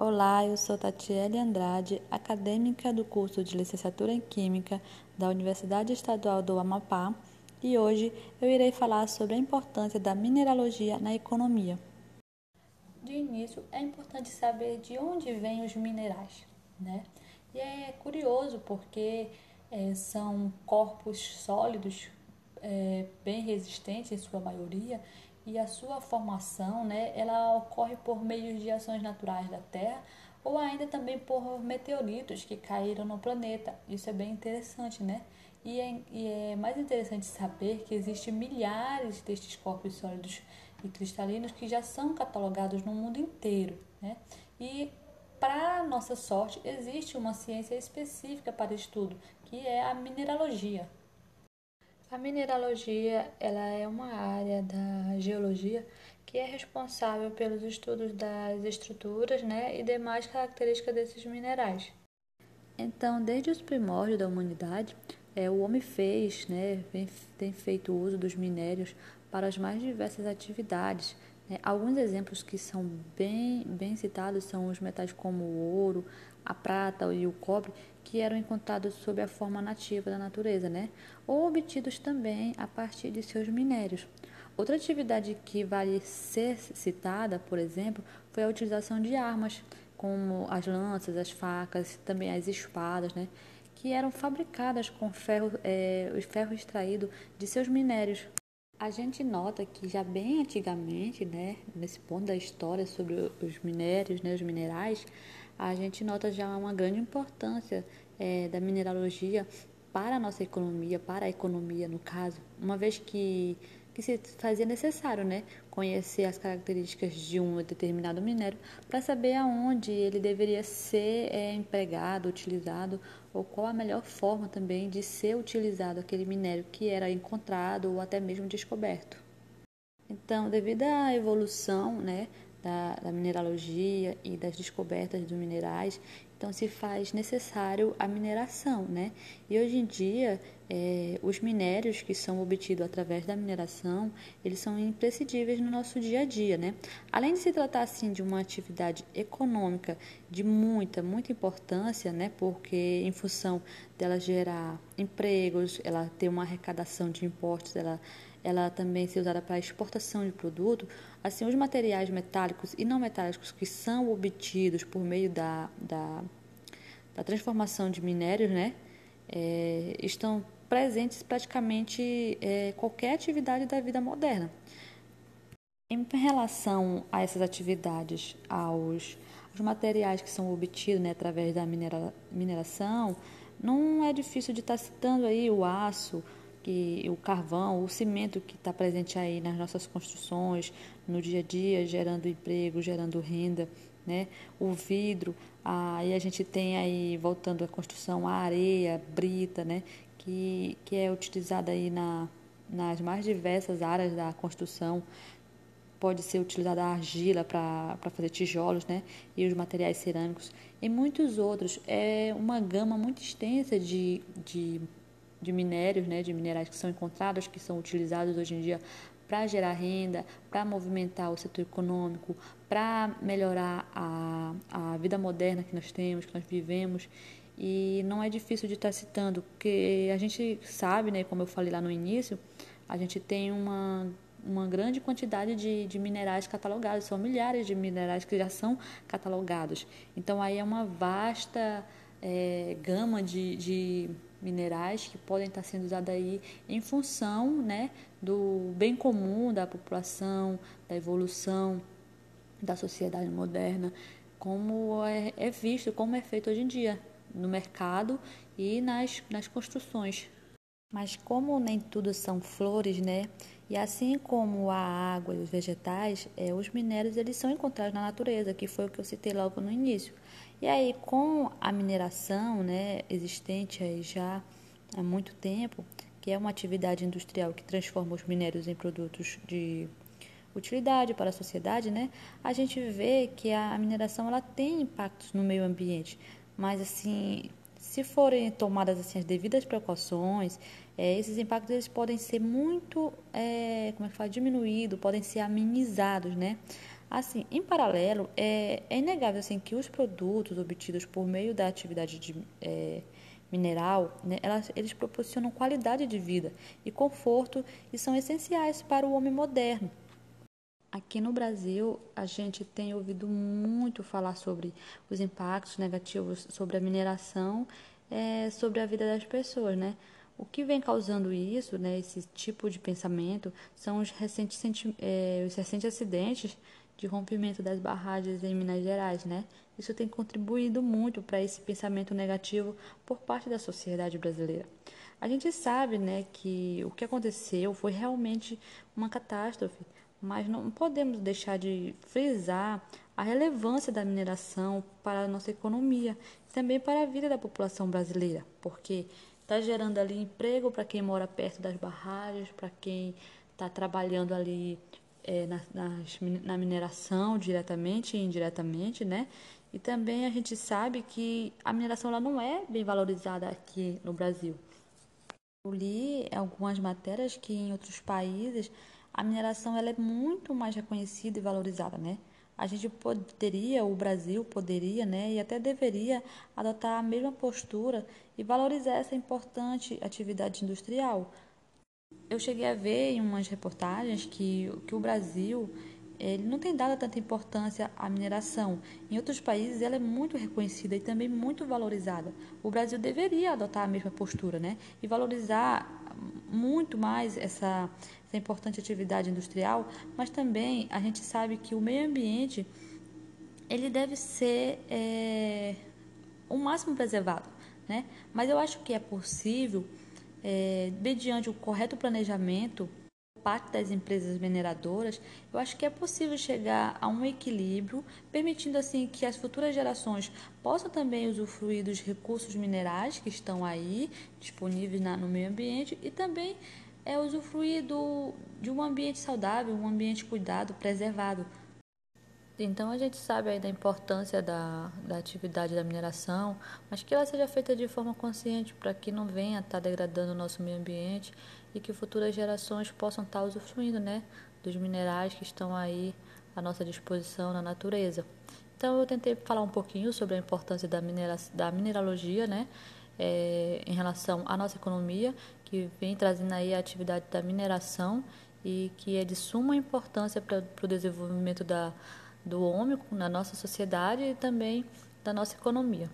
Olá, eu sou Tatiele Andrade, acadêmica do curso de Licenciatura em Química da Universidade Estadual do Amapá, e hoje eu irei falar sobre a importância da mineralogia na economia. De início, é importante saber de onde vêm os minerais, né? E é curioso porque é, são corpos sólidos, é, bem resistentes em sua maioria, e a sua formação, né, ela ocorre por meio de ações naturais da Terra ou ainda também por meteoritos que caíram no planeta. Isso é bem interessante, né? E é, e é mais interessante saber que existem milhares destes corpos sólidos e cristalinos que já são catalogados no mundo inteiro, né? E para nossa sorte, existe uma ciência específica para estudo, que é a mineralogia. A mineralogia ela é uma área da geologia que é responsável pelos estudos das estruturas né, e demais características desses minerais. Então, desde os primórdios da humanidade, é, o homem fez, né, vem, tem feito uso dos minérios para as mais diversas atividades. Né? Alguns exemplos que são bem, bem citados são os metais como o ouro, a prata e o cobre, que eram encontrados sob a forma nativa da natureza, né? ou obtidos também a partir de seus minérios. Outra atividade que vale ser citada, por exemplo, foi a utilização de armas, como as lanças, as facas, também as espadas, né? que eram fabricadas com ferro, é, o ferro extraído de seus minérios. A gente nota que já bem antigamente, né, nesse ponto da história sobre os minérios, né, os minerais, a gente nota já uma grande importância é, da mineralogia para a nossa economia, para a economia no caso, uma vez que, que se fazia necessário né, conhecer as características de um determinado minério para saber aonde ele deveria ser é, empregado, utilizado, ou qual a melhor forma também de ser utilizado aquele minério que era encontrado ou até mesmo descoberto. Então, devido à evolução né, da, da mineralogia e das descobertas dos minerais, então se faz necessário a mineração, né? E hoje em dia é, os minérios que são obtidos através da mineração, eles são imprescindíveis no nosso dia a dia, né? Além de se tratar assim de uma atividade econômica de muita, muita importância, né? Porque em função dela gerar empregos, ela ter uma arrecadação de impostos, ela ela também ser usada para exportação de produto, assim os materiais metálicos e não metálicos que são obtidos por meio da, da, da transformação de minérios, né, é, estão presentes praticamente é, qualquer atividade da vida moderna. Em relação a essas atividades, aos, aos materiais que são obtidos né, através da minera, mineração, não é difícil de estar citando aí o aço, que o carvão, o cimento que está presente aí nas nossas construções, no dia a dia, gerando emprego, gerando renda, né? O vidro, aí a gente tem aí, voltando à construção, a areia, brita, né? Que, que é utilizada aí na, nas mais diversas áreas da construção. Pode ser utilizada a argila para fazer tijolos, né? E os materiais cerâmicos. E muitos outros. É uma gama muito extensa de, de de minérios, né, de minerais que são encontrados, que são utilizados hoje em dia para gerar renda, para movimentar o setor econômico, para melhorar a, a vida moderna que nós temos, que nós vivemos. E não é difícil de estar citando, porque a gente sabe, né, como eu falei lá no início, a gente tem uma, uma grande quantidade de, de minerais catalogados, são milhares de minerais que já são catalogados. Então aí é uma vasta é, gama de, de minerais que podem estar sendo usados aí em função né, do bem comum da população, da evolução da sociedade moderna, como é, é visto, como é feito hoje em dia no mercado e nas, nas construções. Mas como nem tudo são flores, né? E assim como a água e os vegetais, é, os minérios eles são encontrados na natureza, que foi o que eu citei logo no início. E aí, com a mineração né, existente aí já há muito tempo, que é uma atividade industrial que transforma os minérios em produtos de utilidade para a sociedade, né, a gente vê que a mineração ela tem impactos no meio ambiente, mas assim se forem tomadas assim, as devidas precauções, é, esses impactos eles podem ser muito, é, como é que fala, diminuídos, podem ser amenizados, né? Assim, em paralelo, é, é inegável assim, que os produtos obtidos por meio da atividade de, é, mineral, né, elas, eles proporcionam qualidade de vida e conforto e são essenciais para o homem moderno. Aqui no Brasil, a gente tem ouvido muito falar sobre os impactos negativos sobre a mineração, é, sobre a vida das pessoas, né? O que vem causando isso, né, esse tipo de pensamento, são os recentes, é, os recentes acidentes de rompimento das barragens em Minas Gerais, né? Isso tem contribuído muito para esse pensamento negativo por parte da sociedade brasileira. A gente sabe, né, que o que aconteceu foi realmente uma catástrofe, mas não podemos deixar de frisar a relevância da mineração para a nossa economia e também para a vida da população brasileira, porque está gerando ali emprego para quem mora perto das barragens, para quem está trabalhando ali é, na, nas, na mineração diretamente e indiretamente, né? E também a gente sabe que a mineração ela não é bem valorizada aqui no Brasil. Eu li algumas matérias que em outros países a mineração ela é muito mais reconhecida e valorizada, né? A gente poderia, o Brasil poderia, né, e até deveria adotar a mesma postura e valorizar essa importante atividade industrial, eu cheguei a ver em umas reportagens que, que o Brasil ele não tem dado tanta importância à mineração. Em outros países ela é muito reconhecida e também muito valorizada. O Brasil deveria adotar a mesma postura, né? E valorizar muito mais essa, essa importante atividade industrial, mas também a gente sabe que o meio ambiente ele deve ser é, o máximo preservado, né? Mas eu acho que é possível é, mediante o correto planejamento por parte das empresas mineradoras, eu acho que é possível chegar a um equilíbrio, permitindo assim que as futuras gerações possam também usufruir dos recursos minerais que estão aí disponíveis na, no meio ambiente e também é usufruir do, de um ambiente saudável, um ambiente cuidado, preservado. Então a gente sabe aí da importância da, da atividade da mineração, mas que ela seja feita de forma consciente para que não venha estar tá degradando o nosso meio ambiente e que futuras gerações possam estar tá usufruindo né, dos minerais que estão aí à nossa disposição na natureza. Então eu tentei falar um pouquinho sobre a importância da, minera, da mineralogia né, é, em relação à nossa economia, que vem trazendo aí a atividade da mineração e que é de suma importância para o desenvolvimento da do homem na nossa sociedade e também da nossa economia.